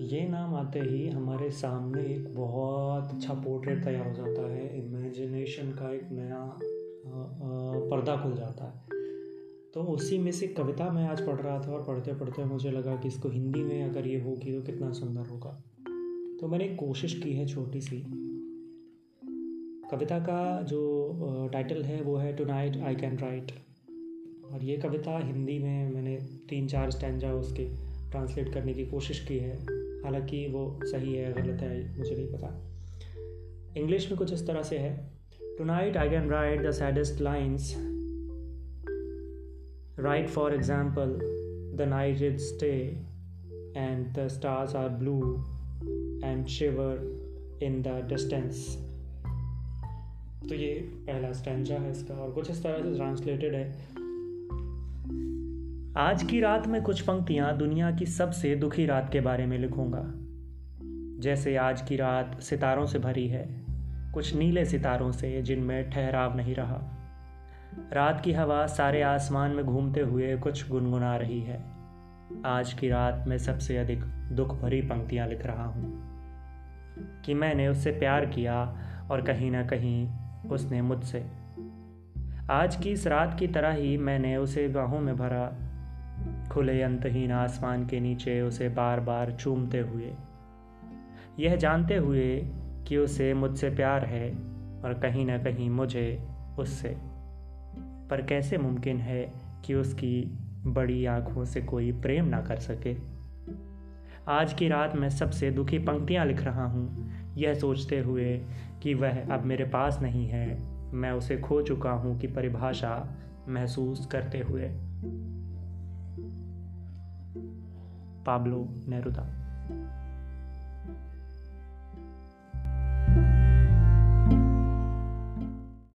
ये नाम आते ही हमारे सामने एक बहुत अच्छा पोर्ट्रेट तैयार हो जाता है। इमेजिनेशन का एक नया पर्दा खुल जाता है। तो उसी में से कविता मैं आज पढ़ रहा था और पढ़ते पढ़ते मुझे लगा कि इसको हिंदी में अगर ये होगी तो कितना सुंदर होगा। तो मैंने कोशिश की है छोटी सी। कविता का जो टाइटल है वो है tonight I can write और ये कविता हिंदी में मैंने तीन चार स्टैंडा उसके ट्रांसलेट करने की कोशिश की है। हालाँकि वो सही है, गलत है, मुझे नहीं पता। इंग्लिश में कुछ इस तरह से है। Tonight I can write the saddest lines write for example the night is starry and the stars are blue and shiver in the distance तो ये पहला स्टैंडा है इसका और कुछ इस तरह से ट्रांसलेटेड है। आज की रात में कुछ पंक्तियाँ दुनिया की सबसे दुखी रात के बारे में लिखूँगा। जैसे आज की रात सितारों से भरी है, कुछ नीले सितारों से जिनमें ठहराव नहीं रहा। रात की हवा सारे आसमान में घूमते हुए कुछ गुनगुना रही है। आज की रात में सबसे अधिक दुख भरी पंक्तियाँ लिख रहा हूँ। कि मैंने उससे प्यार किया और कहीं ना कहीं उसने मुझसे। आज की इस रात की तरह ही मैंने उसे बाहों में भरा खुले अंतहीन आसमान के नीचे उसे बार बार चूमते हुए। यह जानते हुए कि उसे मुझसे प्यार है और कहीं ना कहीं मुझे उससे। पर कैसे मुमकिन है कि उसकी बड़ी आँखों से कोई प्रेम ना कर सके? आज की रात मैं सबसे दुखी पंक्तियाँ लिख रहा हूँ। यह सोचते हुए कि वह अब मेरे पास नहीं है, मैं उसे खो चुका हूँ कि परिभाषा महसूस करते हुए। Pablo Neruda.